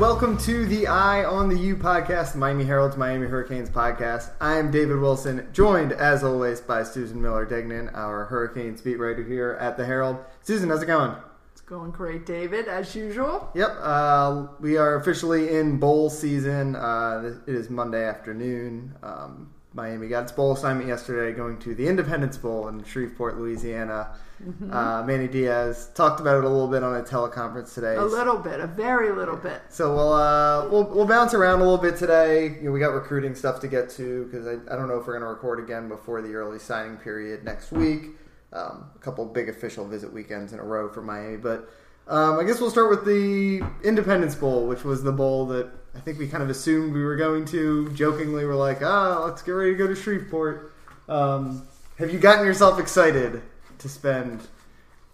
welcome to the Eye on the U podcast, Miami Herald's Miami Hurricanes podcast. I am David Wilson, joined as always by Susan Miller Degnan, our Hurricanes beat writer here at the Herald. Susan, how's it going? It's going great, David, as usual. Yep, uh, we are officially in bowl season. Uh, it is Monday afternoon. Um, Miami got its bowl assignment yesterday, going to the Independence Bowl in Shreveport, Louisiana. Mm-hmm. Uh, Manny Diaz talked about it a little bit on a teleconference today. A little bit, a very little bit. So we'll uh, we'll, we'll bounce around a little bit today. You know, we got recruiting stuff to get to because I, I don't know if we're going to record again before the early signing period next week. Um, a couple big official visit weekends in a row for Miami, but um, I guess we'll start with the Independence Bowl, which was the bowl that I think we kind of assumed we were going to. Jokingly, we're like, ah, oh, let's get ready to go to Shreveport. Um, have you gotten yourself excited to spend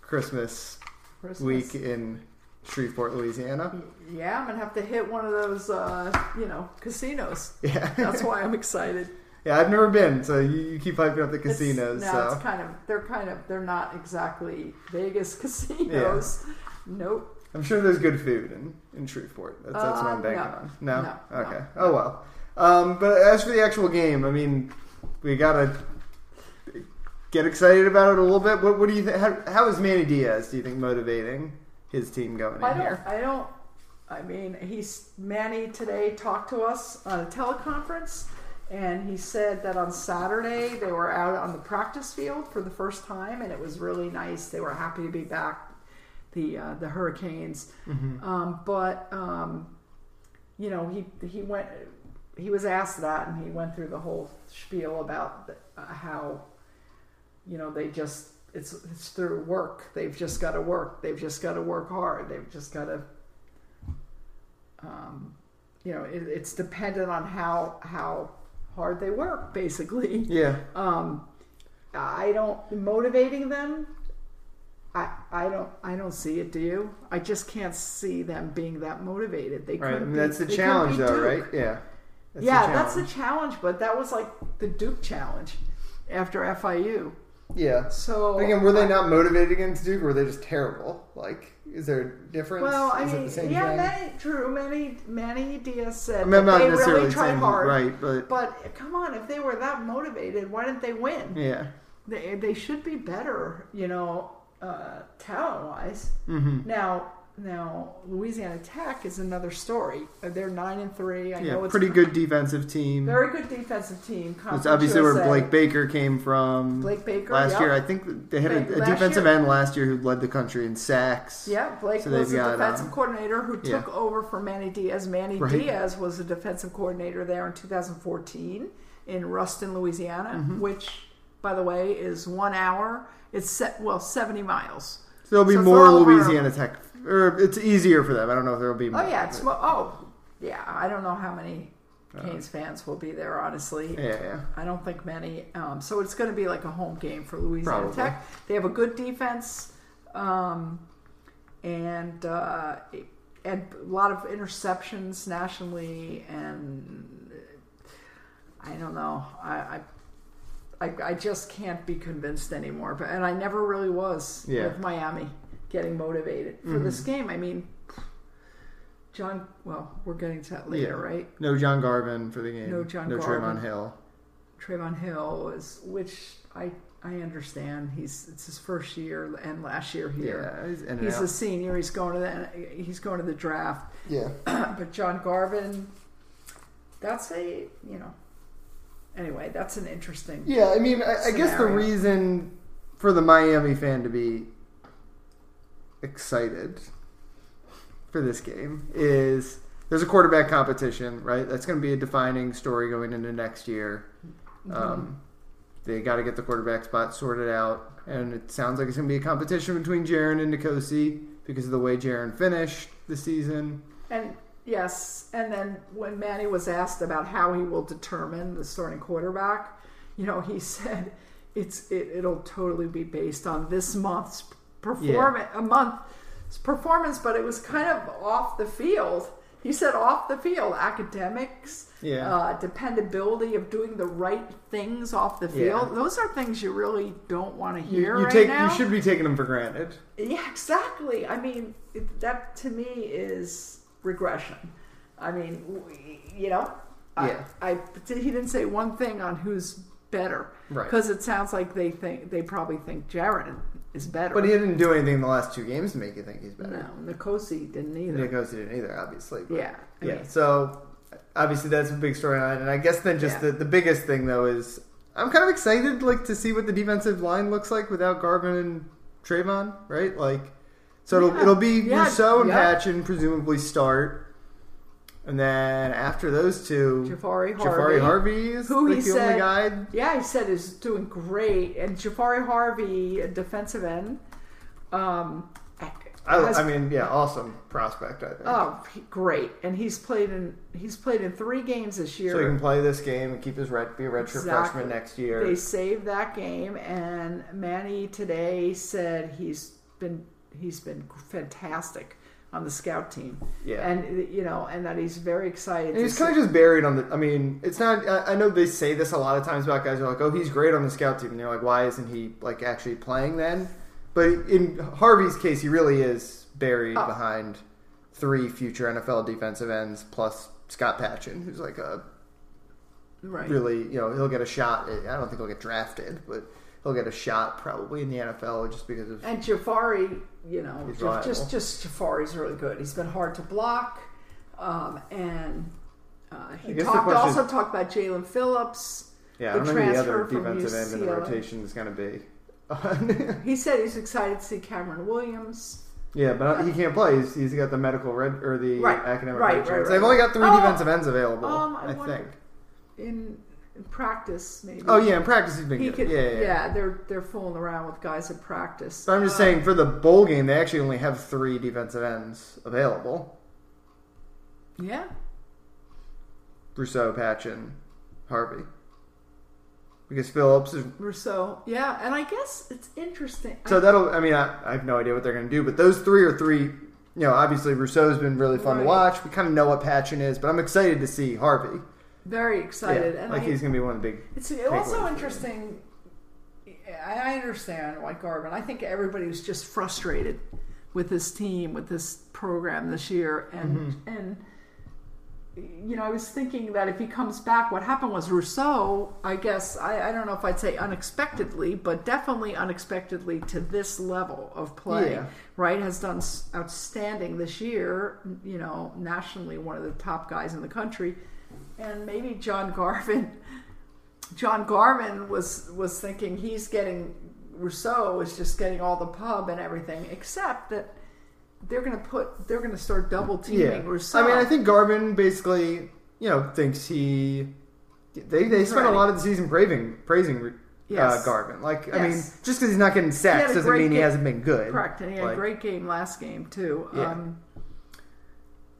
Christmas, Christmas. week in Shreveport, Louisiana? Yeah, I'm gonna have to hit one of those, uh, you know, casinos. Yeah, that's why I'm excited. Yeah, I've never been, so you, you keep hyping up the casinos. It's, no, so. it's kind of they're kind of they're not exactly Vegas casinos. Yeah. Nope. I'm sure there's good food in, in Shreveport. That's, that's what I'm uh, banking no. on. No? no okay. No. Oh, well. Um, but as for the actual game, I mean, we got to get excited about it a little bit. What, what do you think? How, how is Manny Diaz, do you think, motivating his team going I in don't, here? I don't. I mean, he's Manny today talked to us on a teleconference, and he said that on Saturday they were out on the practice field for the first time, and it was really nice. They were happy to be back the uh, the hurricanes. Mm-hmm. Um, but um, you know, he he went. He was asked that, and he went through the whole spiel about the, uh, how you know they just it's it's through work. They've just got to work. They've just got to work hard. They've just got to. Um, you know, it, it's dependent on how how hard they work, basically. Yeah. Um, I don't motivating them. I, don't I don't see it. Do you? I just can't see them being that motivated. They right. couldn't. I mean, that's the challenge, though, right? Yeah. That's yeah, the that's the challenge. But that was like the Duke challenge after FIU. Yeah. So again, were they not motivated against Duke, or were they just terrible? Like, is there a difference? Well, I is mean, the yeah, thing? Manny, true. Many, many Diaz said I mean, that not they necessarily really tried hard, right, but but come on, if they were that motivated, why didn't they win? Yeah. They they should be better, you know, uh, talent wise. Mm-hmm. Now, now Louisiana Tech is another story. Uh, they're nine and three. I yeah, know it's a pretty good defensive team. Very good defensive team. It's obviously USA. where Blake Baker came from. Blake Baker last yep. year. I think they had a, a defensive year. end last year who led the country in sacks. Yeah, Blake so was a got, defensive um, coordinator who yeah. took over for Manny Diaz. Manny Right. Diaz was a defensive coordinator there in 2014 in Ruston, Louisiana, Mm-hmm. which, by the way, is one hour. It's set, well 70 miles. So there'll be So more Louisiana Tech, or it's easier for them. I don't know if there'll be. More, Oh yeah, it's well, oh yeah. I don't know how many Canes fans will be there. Honestly, yeah, yeah. I don't think many. Um, so it's going to be like a home game for Louisiana Probably. Tech. They have a good defense, um, and uh, and a lot of interceptions nationally. And I don't know. I. I I, I just can't be convinced anymore, but and I never really was Yeah. with Miami getting motivated for this Mm-hmm. game. I mean, John. Well, we're getting to that later, Yeah. right? No John Garvin for the game. No John No Garvin. Trevon Hill. Trevon Hill is, which I I understand. He's it's his first year and last year here. Yeah, he's in He's a senior. He's going to the he's going to the draft. yeah. but John Garvin, that's a you know. Anyway, that's an interesting. Yeah, I mean, I, I guess the reason for the Miami fan to be excited for this game is there's a quarterback competition, right? That's going to be a defining story going into next year. Um, they got to get the quarterback spot sorted out, and it sounds like it's going to be a competition between Jarren and N'Kosi because of the way Jarren finished the season. And yes, and then when Manny was asked about how he will determine the starting quarterback, you know, he said it's it, it'll totally be based on this month's performance, a month's performance, but it was kind of off the field. He said off the field, academics, Yeah. uh, dependability of doing the right things off the field. Yeah. Those are things you really don't want to You, hear you right take now. you should be taking them for granted. Yeah, exactly. I mean, that to me is regression. I mean, we- you know, Yeah. I, I he didn't say one thing on who's better Right. because it sounds like they think they probably think Jared is better. But he didn't do anything in the last two games to make you think he's better. no, N'Kosi didn't either. Nicholas didn't either, obviously. but- yeah, I yeah. mean, So obviously that's a big storyline, and I guess then just Yeah. the, the biggest thing though is I'm kind of excited like to see what the defensive line looks like without Garvin and Trevon, right? Like, so it'll Yeah. it'll be Yeah. Rousseau and Yeah. Patchen presumably start. And then after those two, Jahfari Harvey. Jahfari Harvey is Who he the said- only guy. Yeah, he said is doing great, and Jahfari Harvey, a defensive end. Um, I, has- I mean, yeah, awesome prospect. I think. oh, great, and he's played in he's played in three games this year. so he can play this game and keep his red, be a redshirt Exactly. freshman next year. They saved that game, and Manny today said he's been he's been fantastic on the scout team, yeah, and you know, and that he's very excited. And he's kind of just buried on the. I mean, it's not. I, I know they say this a lot of times about guys. Who are like, "Oh, he's great on the scout team," and you're like, "Why isn't he like actually playing then?" But in Harvey's case, he really is buried Oh. behind three future NFL defensive ends plus Scott Patchen, who's like a right. really, you know, he'll get a shot. I don't think he'll get drafted, but he'll get a shot probably in the NFL just because of. And Jahfari, you know, Jaf- just just Jahfari's really good. He's been hard to block, um, and uh, he talked also talked about Jaelan Phillips. Yeah, the I don't know who the other defensive end in the rotation is going to be. He said he's excited to see Cameron Williams. Yeah, but he can't play. He's, he's got the medical red or the Right, academic right, red right, right, They've only got three Oh, defensive ends available. um, I I, think. in, in practice, maybe. Oh yeah, in practice he's been he good. could. yeah, yeah, yeah. they're they're fooling around with guys at practice. But I'm just Uh, saying for the bowl game, they actually only have three defensive ends available: Yeah, Rousseau, Patchen, Harvey. Because Phillips is. Rousseau. Yeah, and I guess it's interesting. So that'll. I mean, I, I have no idea what they're going to do, but those three are three. You know, obviously Rousseau's been really fun Right. to watch. We kind of know what Patchen is, but I'm excited to see Harvey. Very excited, Yeah, and like I, he's going to be one of the big. It's also interesting. I understand why Garvin. I think everybody was just frustrated with this team, with this program this year, and Mm-hmm. and you know, I was thinking that if he comes back, what happened was Rousseau. I guess I, I don't know if I'd say unexpectedly, but definitely unexpectedly to this level of play. Yeah. Right, has done outstanding this year. You know, nationally, one of the top guys in the country, and maybe John Garvin. John Garvin was was thinking he's getting Rousseau is just getting all the pub and everything, except that they're going to put they're going to start double teaming Yeah. Rousseau. I mean, I think Garvin basically, you know, thinks he. They they spent a lot of the season praising praising uh, Garvin. Like, I mean, just because he's not getting sacks doesn't mean he hasn't been good. correct, and he had a great game last game too. Yeah. Um,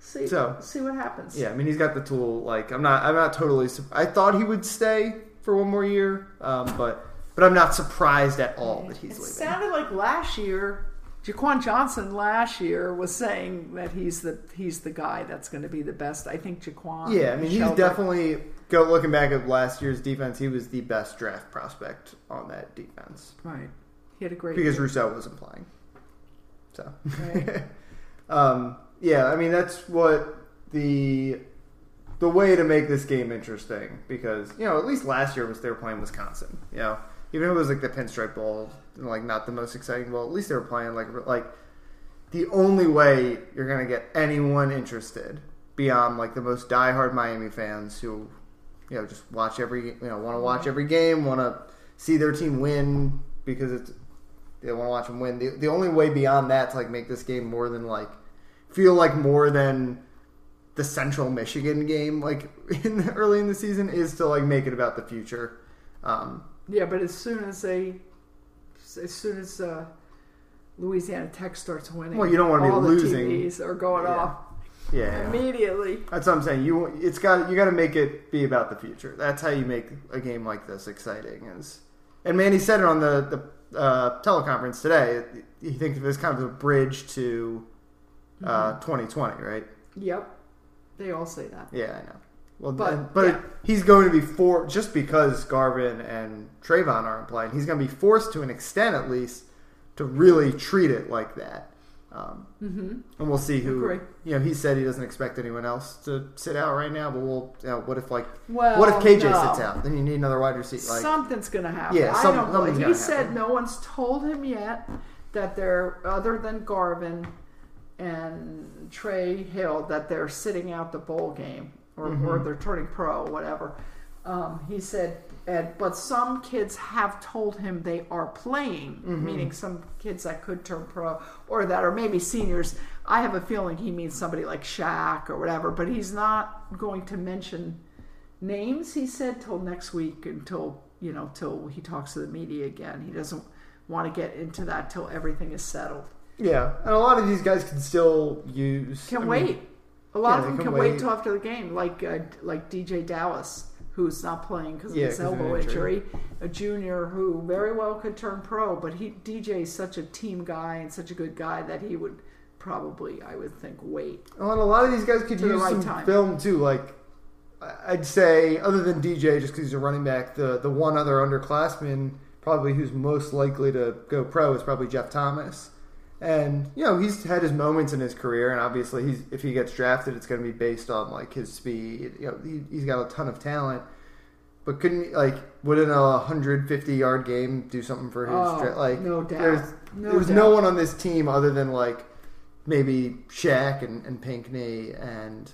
see, So- see what happens. Yeah, I mean, he's got the tool. Like, I'm not. I'm not totally. I thought he would stay for one more year, um, but but I'm not surprised at all that he's leaving. it leaving. sounded like last year. Jaquan Johnson last year was saying that he's the he's the guy that's going to be the best. I think Jaquan. yeah, I mean, he's Shelby- definitely. Go looking back at last year's defense, he was the best draft prospect on that defense right. He had a great because game. Rousseau wasn't playing. So. Right. Um, yeah, I mean that's what the the way to make this game interesting because you know at least last year was they were playing Wisconsin. You know, even if it was like the Pinstripe Bowl, like not the most exciting bowl, at least they were playing like like the only way you're gonna get anyone interested beyond like the most diehard Miami fans who you know just watch every you know want to watch mm-hmm. every game, want to see their team win because it's they want to watch them win. The, the only way beyond that to like make this game more than like feel like more than the Central Michigan game like in the, early in the season is to like make it about the future. Um, Yeah, but as soon as they, as soon as uh, Louisiana Tech starts winning, Well, you don't wanna be all the losing. TVs are going Yeah. off yeah, yeah. immediately. that's what I'm saying. You it's got you got to make it be about the future. That's how you make a game like this exciting. Is and Manny said it on the the uh, teleconference today. He thinks of it as kind of a bridge to uh, 2020, right? Yep, they all say that. Yeah, I know. Well, But, but, but yeah. he's going to be for just because Garvin and Trevon aren't playing. He's going to be forced to an extent, at least, to really treat it like that. Um, Mm-hmm. and we'll see who. Agree. You know, he said he doesn't expect anyone else to sit out right now. But we'll. You know, what if like Well, what if KJ no. sits out? Then you need another wide receiver. Like something's going to happen. Yeah, I don't something's He said happen. no one's told him yet that they're other than Garvin and Trey Hill that they're sitting out the bowl game or, Mm-hmm. or they're turning pro, whatever. Um, he said, but some kids have told him they are playing, Mm-hmm. meaning some kids that could turn pro or that are maybe seniors. I have a feeling he means somebody like Shaq or whatever, but he's not going to mention names. He said till next week, until you know, till he talks to the media again. He doesn't want to get into that till everything is settled. Yeah, and a lot of these guys can still use. Can I mean, wait. A lot yeah, of them can can wait till after the game, like uh, like DJ Dallas, who's not playing because of Yeah, his elbow injury. injury. A junior who very well could turn pro, but he DJ is such a team guy and such a good guy that he would probably, I would think, wait. And a lot of these guys could use right some time. film too. Like I'd say, other than DJ, just because he's a running back, the the one other underclassman probably who's most likely to go pro is probably Jeff Thomas. And you know he's had his moments in his career, and obviously he's if he gets drafted, it's going to be based on like his speed. You know he, he's got a ton of talent, but couldn't like wouldn't a 150 yard game do something for his Oh, dra- like no doubt. There's, No there was doubt. no one on this team other than like maybe Shaq and, and Pinckney and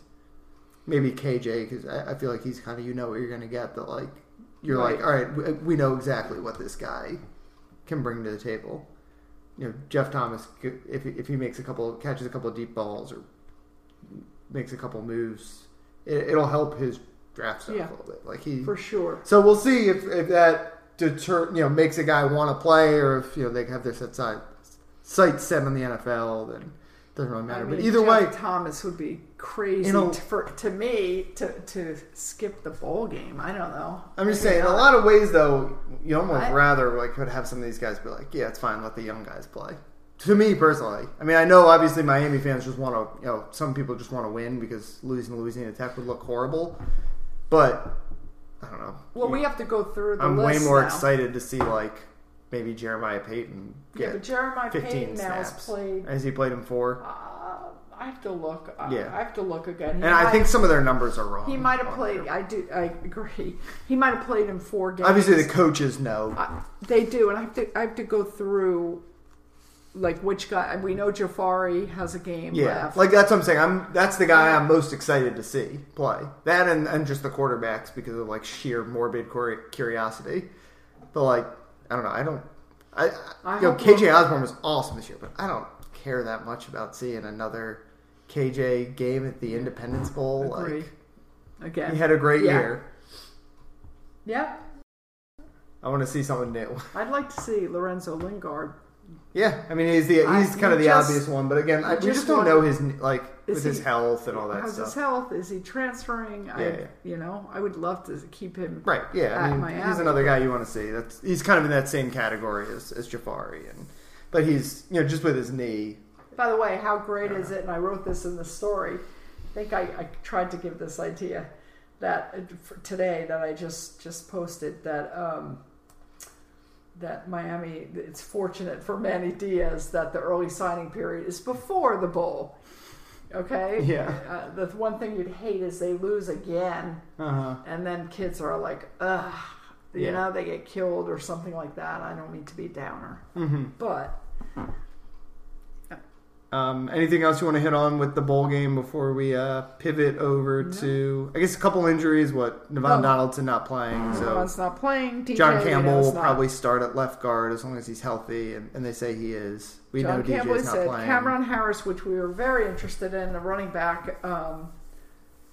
maybe KJ because I, I feel like he's kind of you know what you're going to get that like you're Right. like all right we, we know exactly what this guy can bring to the table. You know Jeff Thomas if he, if he makes a couple catches a couple of deep balls or makes a couple moves, it, it'll help his draft stuff Yeah. a little bit. Like he For sure. so we'll see if, if that deter you know makes a guy want to play or if you know they have their set side sights set on the NFL then it doesn't really matter. I mean, but either Jeff way, Thomas would be crazy You know- to, for to me to to skip the bowl game. I don't know. I'm just Maybe saying, in a lot of ways though, you almost I- rather like could have some of these guys be like, yeah, it's fine, let the young guys play. To me personally, I mean, I know obviously Miami fans just want to, you know, some people just want to win because losing to Louisiana Tech would look horrible, but I don't know. Well, we have to go through the I'm way more now. excited to see like maybe Jeremiah Payton Yeah, get but Jeremiah 15 Payton now has snaps. played. Has he played him four? Uh, I have to look. Uh, Yeah. I have to look again. He And I think some of their numbers are wrong. he might have played. there. I do. I agree. He might have played in four games. Obviously, the coaches know. I, they do, and I have to. I have to go through. Like which guy? We know Jahfari has a game Yeah, left. like that's what I'm saying. I'm that's the guy I'm most excited to see play. That and, and just the quarterbacks because of like sheer morbid curiosity. But like, I don't know. I don't. I, I you know, KJ Osborn was awesome this year, but I don't care that much about seeing another KJ game at the Independence Bowl. Like, okay. he had a great Yeah. year. yeah, I want to see something new. I'd like to see Lorenzo Lingard. Yeah, I mean he's the I- he's kind of the just- obvious one, but again, I, we just just don't want- know his like with his health and all that How's stuff. his health? Is he transferring? I, Yeah, yeah. you know, I would love to keep him. Right. Yeah. I mean, Miami. he's another guy you want to see. That's he's kind of in that same category as, as Jahfari, and but he's you know just with his knee. By the way, how great is it? And I wrote this in the story. I think I, I tried to give this idea that uh, today that I just just posted that um, that Miami. It's fortunate for Manny Diaz that the early signing period is before the bowl. Okay. Yeah. Uh, the one thing you'd hate is they lose again, Uh huh. and then kids are like, ugh. You Yeah. know, they get killed or something like that. I don't mean to be a downer, hmm but Um, anything else you want to hit on with the bowl game before we uh, pivot over No. to? I guess a couple injuries. What Navaughn No. Donaldson not playing, so Ron's not playing. DJ, John Campbell is will not. probably start at left guard as long as he's healthy, and, and they say he is. We John know Campbell DJ's not said playing. Cameron Harris, which we were very interested in, a running back um,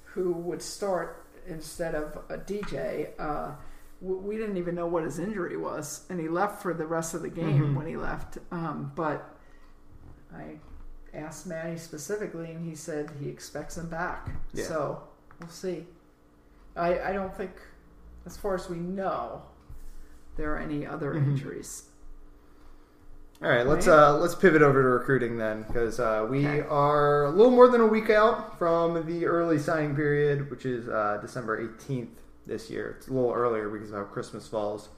who would start instead of a DJ. Uh, we didn't even know what his injury was, and he left for the rest of the game Mhm. when he left. Um, but I asked Manny specifically, and he said he expects him back. Yeah. So we'll see. I, I don't think, as far as we know, there are any other Mhm. injuries. All right, let's uh, let's pivot over to recruiting then, because uh, we Okay. are a little more than a week out from the early signing period, which is uh, December eighteenth this year. It's a little earlier because of how Christmas falls.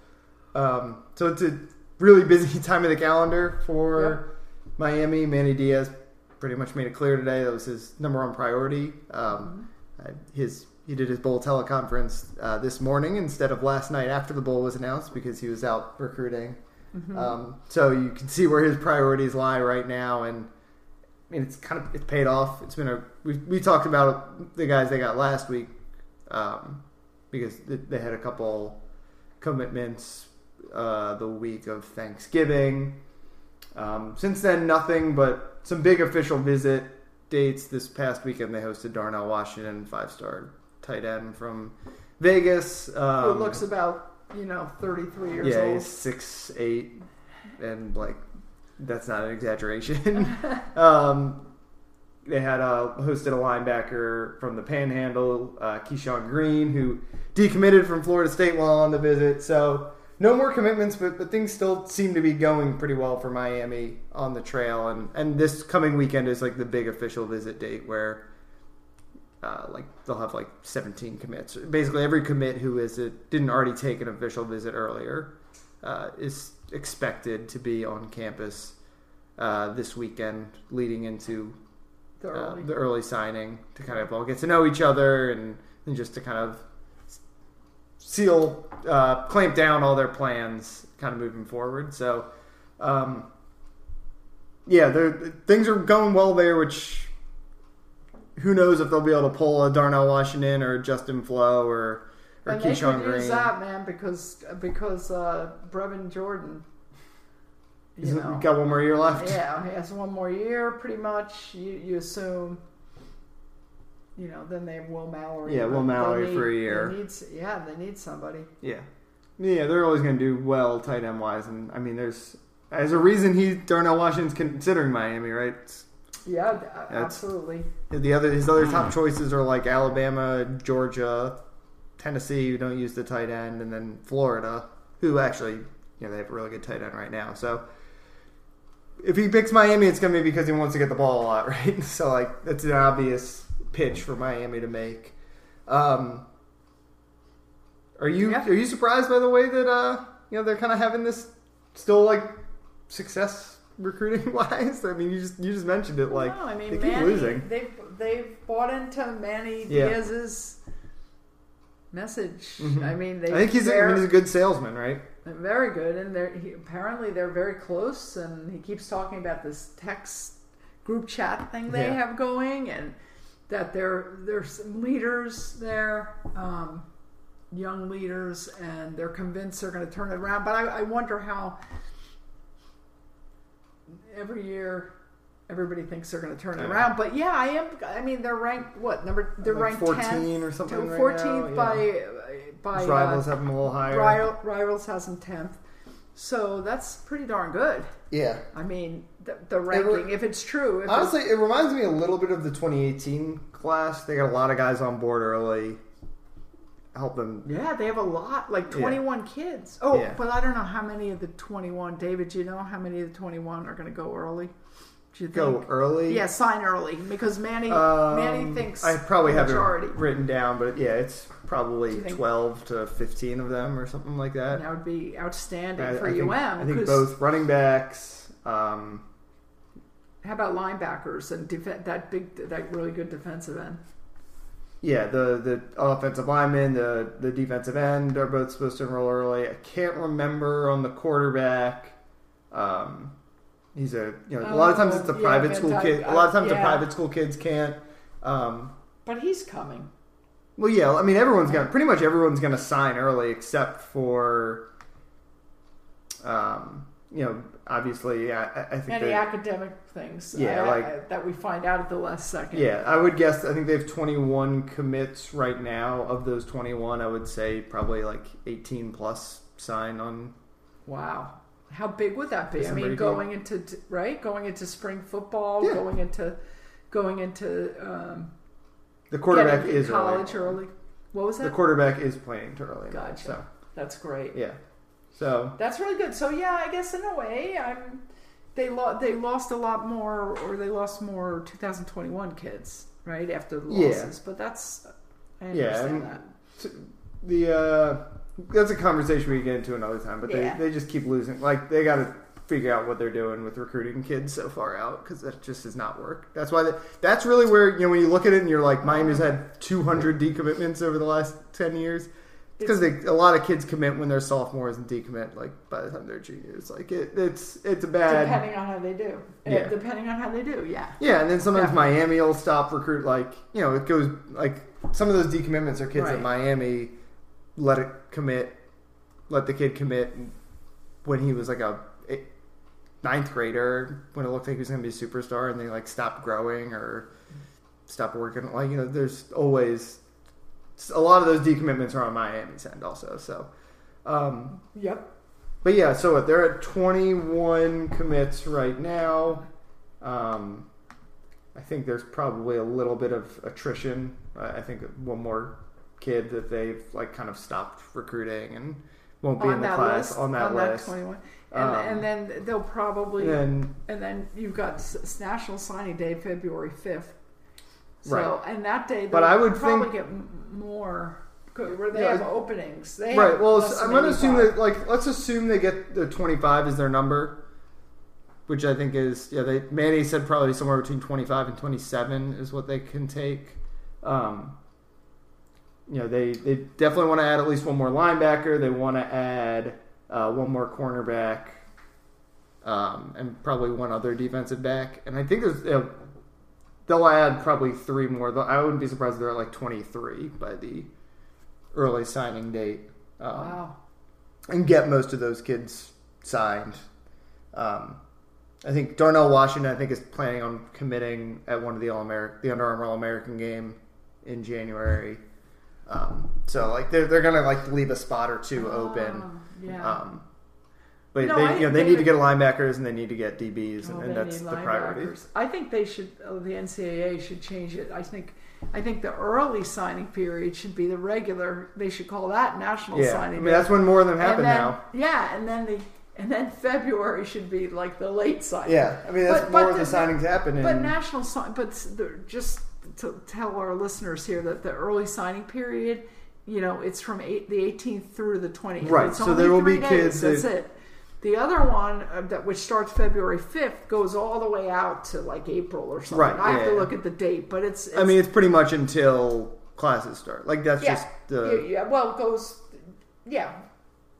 Um, so it's a really busy time of the calendar for Miami, Manny Diaz pretty much made it clear today that was his number one priority. Um, uh, his he did his bowl teleconference uh, this morning instead of last night after the bowl was announced because he was out recruiting. Um, so you can see where his priorities lie right now, and I mean it's kind of it's paid off. It's been a we we talked about the guys they got last week um, because they, they had a couple commitments uh, the week of Thanksgiving. Um, since then, nothing but some big official visit dates. This past weekend, they hosted Darnell Washington, five star tight end from Vegas. Um, Who looks about you know 33 years yeah, old. he's six eight, and like that's not an exaggeration. um, they had uh, hosted a linebacker from the Panhandle, uh, Keyshawn Greene, who decommitted from Florida State while on the visit. So no more commitments, but but things still seem to be going pretty well for Miami on the trail. And and this coming weekend is like the big official visit date where. Uh, like they'll have like 17 commits. Basically, every commit who is it didn't already take an official visit earlier uh, is expected to be on campus uh, this weekend, leading into The uh, early. the early signing to kind of all get to know each other and, and just to kind of seal, uh, clamp down all their plans, kind of moving forward. So, um, yeah, things are going well there, which who knows if they'll be able to pull a Darnell Washington or Justin Flowe or or and they Keyshawn could Greene. use that man because because uh, Brevin Jordan. You He's know, got one more year left. yeah, he has one more year, pretty much. You, you assume. You know, then they have Will Mallory. Yeah, Will but Mallory need- for a year. They need, yeah, they need somebody. Yeah. Yeah, they're always going to do well tight end wise. And I mean, there's, there's a reason he, Darnell Washington's considering Miami, right? It's- Yeah, That's- absolutely. the other, his other top mm. choices are like Alabama, Georgia, Tennessee, who don't use the tight end, and then Florida, who actually, you know, they have a really good tight end right now. So if he picks Miami, it's going to be because he wants to get the ball a lot, right? So, like, that's an obvious pitch for Miami to make. Um, are you Yeah. are you surprised by the way that uh you know they're kind of having this still like success recruiting wise? I mean, you just you just mentioned it like no, I mean, they keep Manny, losing. They've they've bought into Manny Yeah. Diaz's message. Mhm. I mean, they I think he's a, I mean, he's a good salesman, right? very good, and they're he, apparently they're very close. And he keeps talking about this text group chat thing they Yeah. have going, and that there there's some leaders there, um, young leaders, and they're convinced they're going to turn it around. But I, I wonder how every year. Everybody thinks they're going to turn it Yeah. around, but yeah, I am. I mean, they're ranked what number? They're Like ranked 14 10th, or something right Fourteenth by yeah. by His uh, rivals have him a little higher. Rival, Rivals has him tenth, so that's pretty darn good. Yeah. I mean, the, the ranking, if it's true, if Honestly, it reminds me a little bit of the 2018 class. They got a lot of guys on board early. Help them. yeah, they have a lot, like Yeah. twenty-one kids. Oh, Yeah. but I don't know how many of the twenty-one. David, do you know how many of the twenty-one are going to go early? Do you Go think? early. Yeah, sign early because Manny Um, Manny thinks I probably have majority. it written down, but yeah, it's probably 12 to 15 of them or something like that. That would be outstanding I, for I think, UM. I think both running backs. Um, How about linebackers and def- that big, that really good defensive end? yeah, the the offensive lineman, the the defensive end are both supposed to enroll early. I can't remember on the quarterback. Um, he's a you know a lot of times it's the Oh, yeah, private school kid. A lot of times uh, the private school kids can't. Um, But he's coming. well, yeah, I mean everyone's gonna pretty much everyone's gonna sign early except for, um, you know, obviously, yeah, I, I think Any academic things Yeah, uh, like- uh, that we find out at the last second. Yeah, I would guess. I think they have 21 commits right now. Of those 21, I would say probably like 18 plus sign on. Wow. How big would that be? I mean, 18th. going into right, going into spring football, Yeah. going into going into um, The quarterback is college early. early. What was that? The quarterback is playing to early. Gotcha. So That's great. yeah, so That's really good. So yeah, I guess in a way, I'm. They lo- they lost a lot more, or they lost more 2021 kids, right after the Yeah. losses. But that's I Yeah, understand and- that. the uh, that's a conversation we get into another time. But Yeah. they, they just keep losing. Like they got to figure out what they're doing with recruiting kids so far out because that just does not work. That's why the, that's really where you know when you look at it and you're like Miami's had 200 decommitments over the last 10 years. Because a lot of kids commit when they're sophomores and decommit like by the time they're juniors. Like it, it's it's a bad. Depending on how they do. Yeah. Depending on how they do, yeah. Yeah, and then sometimes Definitely. Miami will stop recruit. Like you know, it goes like some of those decommitments are kids Right. at Miami let it commit, let the kid commit when he was like a ninth grader when it looked like he was going to be a superstar, and they like stopped growing or stopped working. Like you know, there's always a lot of those decommitments are on Miami's end also. So. Um, Yep. but yeah, so they're at 21 commits right now. Um, I think there's probably a little bit of attrition. I I think one more kid that they've like kind of stopped recruiting and won't be on in the class list, on that list. 21. And, Um, and then they'll probably, and and then you've got National Signing Day, February 5th. So, Right. and that day, But I would probably think- get more, where they Yeah, have openings. They right, have well, I'm going to assume that like let's assume they get the 25 is their number, which I think is yeah. They Manny said probably somewhere between 25 and 27 is what they can take. Um, you know, they they definitely want to add at least one more linebacker. They want to add uh, one more cornerback, um, and probably one other defensive back. And I think there's uh, they'll add probably three more. I wouldn't be surprised if they're at like 23 by the early signing date. Um, Wow. and get most of those kids signed. Um, I think Darnell Washington, I think, is planning on committing at one of the All American, the Under Armour All American game in January. Um, so like they're they're gonna like leave a spot or two open. Oh, yeah. Um, but No, they you know they need to get linebackers and they need to get DBs Oh, and, they and that's the priority. I think they should. Oh, the NCAA should change it. I think. I think the early signing period should be the regular. They should call that national signing. Yeah, I mean day. that's when more of them happen then- now. Yeah, and then the and then February should be like the late signing. Yeah, I mean that's But- more but of the, the- signings happen. But in- national sign, but the, just to tell our listeners here that the early signing period, you know, it's from eight, the 18th through the 20th. Right, It's so there will be kids That's it. The other one uh, that which starts February 5th goes all the way out to like April or something. Right, I have to yeah. look at the date, but it's. it's I mean it's pretty much until classes start. Like that's yeah, just the yeah, Well, it goes. Yeah,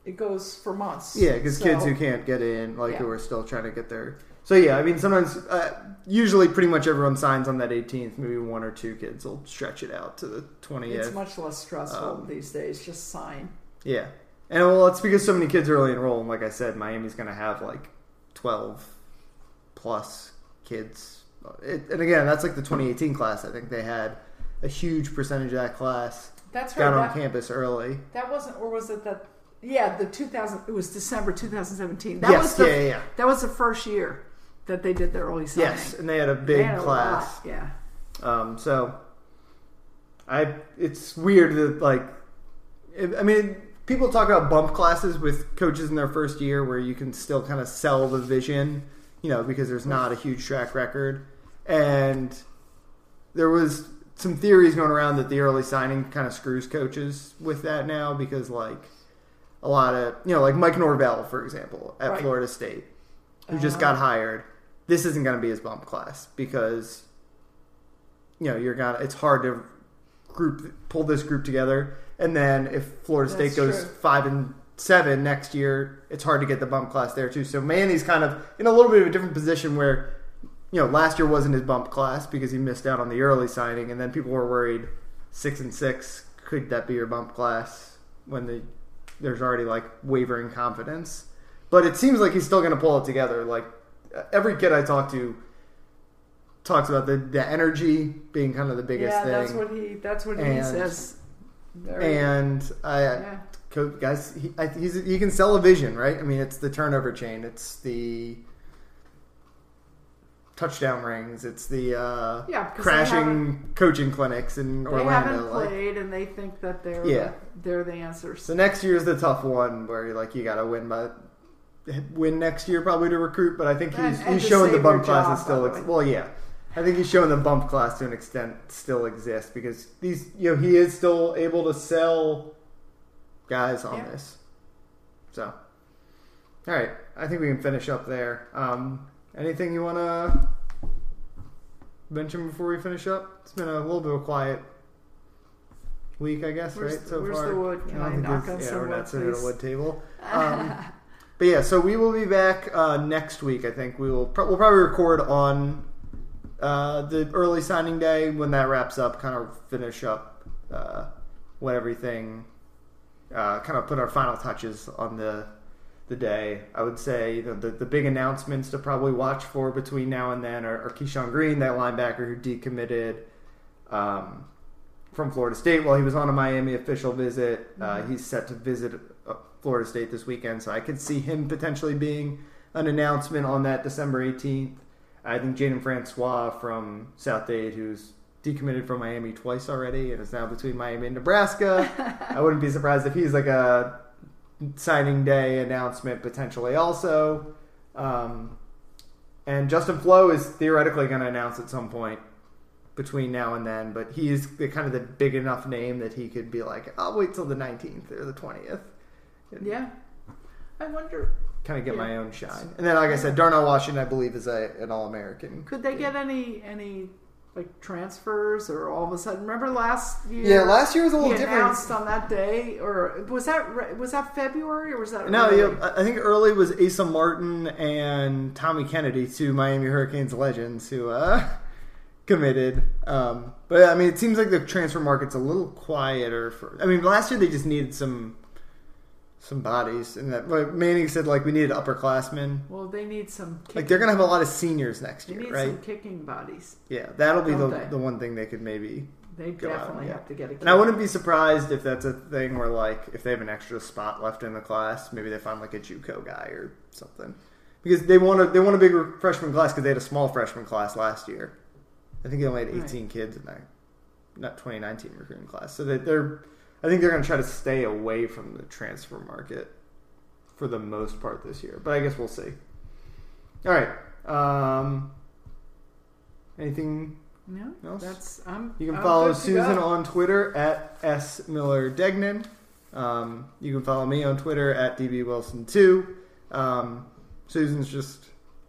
it goes for months. Yeah, because So- kids who can't get in, like who are still trying to get their. So yeah, I mean, sometimes, uh, usually, pretty much everyone signs on that 18th. Maybe one or two kids will stretch it out to the 20th. It's much less stressful Um, these days. Just sign. yeah, and well, it's because so many kids are early enroll. And like I said, Miami's going to have like 12 plus kids. It, and again, that's like the 2018 class. I think they had a huge percentage of that class That's right. got on that- campus early. That wasn't, or was it that? Yeah, the 2000. It was December 2017. That yes, was the, yeah, yeah, yeah. That was the first year that they did their early signing. Yes, and they had a big had a class. lot, Yeah. Um, so I it's weird that like I mean people talk about bump classes with coaches in their first year where you can still kind of sell the vision, you know, because there's not a huge track record. And there was some theories going around that the early signing kind of screws coaches with that now because like a lot of you know like Mike Norvell for example at Right. Florida State who just Uh-huh. got hired. This isn't going to be his bump class because you know you're gonna. It's hard to group pull this group together, and then if Florida That's State goes true. five and seven next year, it's hard to get the bump class there too. So Manny's kind of in a little bit of a different position where you know last year wasn't his bump class because he missed out on the early signing, and then people were worried six and six could that be your bump class when the there's already like wavering confidence. But it seems like he's still going to pull it together. Like every kid I talk to talks about the, the energy being kind of the biggest yeah, thing. that's what he. That's what he And- says. Very- and I, yeah. guys, he, I, he's, he can sell a vision, right? I mean, it's the turnover chain, it's the touchdown rings, it's the uh, Yeah, they crashing coaching clinics in They Orlando. haven't like- played, and they think that they're Yeah. the, they're the answers. So next year is the tough one where you're like you got to win by win next year probably to recruit, but I think he's and he's to showing the bump class is still ex- well, yeah. I think he's showing the bump class to an extent still exists because these you know he is still able to sell guys on Yeah. this. So All right, I think we can finish up there. Um, anything you want to mention before we finish up? It's been a little bit of a quiet week, I guess, Where's right? so where's far, the wood? Can don't I knock on yeah, some we're wood, not sitting at a wood table. Um, but yeah, so we will be back uh, next week. I think we will. Pro- we'll probably record on uh, the early signing day when that wraps up. Kind of finish up uh, what everything. Uh, kind of put our final touches on the the day. I would say you know, the the big announcements to probably watch for between now and then are, are Keyshawn Greene, that linebacker who decommitted. Um, from Florida State while he was on a Miami official visit. Uh, he's set to visit uh, Florida State this weekend, so I could see him potentially being an announcement on that December 18th. I think Jaden Francois from South Dade, who's decommitted from Miami twice already and is now between Miami and Nebraska. I wouldn't be surprised if he's like a signing day announcement potentially also. Um, and Justin Flowe is theoretically going to announce at some point between now and then, but he's the kind of the big enough name that he could be like, I'll wait till the 19th or the 20th. Yeah. I wonder, Kind of get Yeah. my own shine. And then, like I said, Darnell Washington, I believe, is a, an All American. could they get any any like transfers or all of a sudden? Remember last year? Yeah, last year was a little different. announced on that day, or was that was that February or was that No, early? yeah, I think early was Asa Martin and Tommy Kennedy, two Miami Hurricanes legends who uh, committed. Um, but I mean, it seems like the transfer market's a little quieter. For I mean, last year they just needed some some bodies, and that like Manning said like we needed upperclassmen. Well, they need some. Kicking, Like they're gonna have a lot of seniors next They year, need right? some kicking bodies. Yeah, that'll be the they? the one thing they could maybe. They definitely have to get a. And I wouldn't be surprised if that's a thing where like if they have an extra spot left in the class, maybe they find like a JUCO guy or something. Because they want a they want a bigger freshman class because they had a small freshman class last year. I think they only had 18 kids in that not 2019 recruiting class. So they, they're I think they're going to try to stay away from the transfer market for the most part this year. But I guess we'll see. All right. Um, anything No, else? that's I'm. you can I'm follow Susan on Twitter at S Miller Degnan. Um, you can follow me on Twitter at DB Wilson two. Um, Susan's just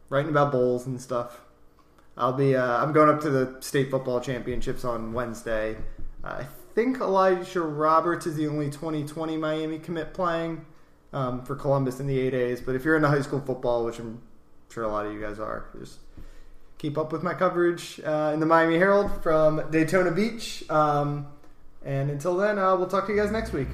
writing about bowls and stuff. I'll be. Uh, I'm going up to the state football championships on Wednesday. I think Elijah Roberts is the only 2020 Miami commit playing um, for Columbus in the 8As. But if you're into high school football, which I'm sure a lot of you guys are, just keep up with my coverage uh, in the Miami Herald from Daytona Beach. Um, and until then, uh, we'll talk to you guys next week.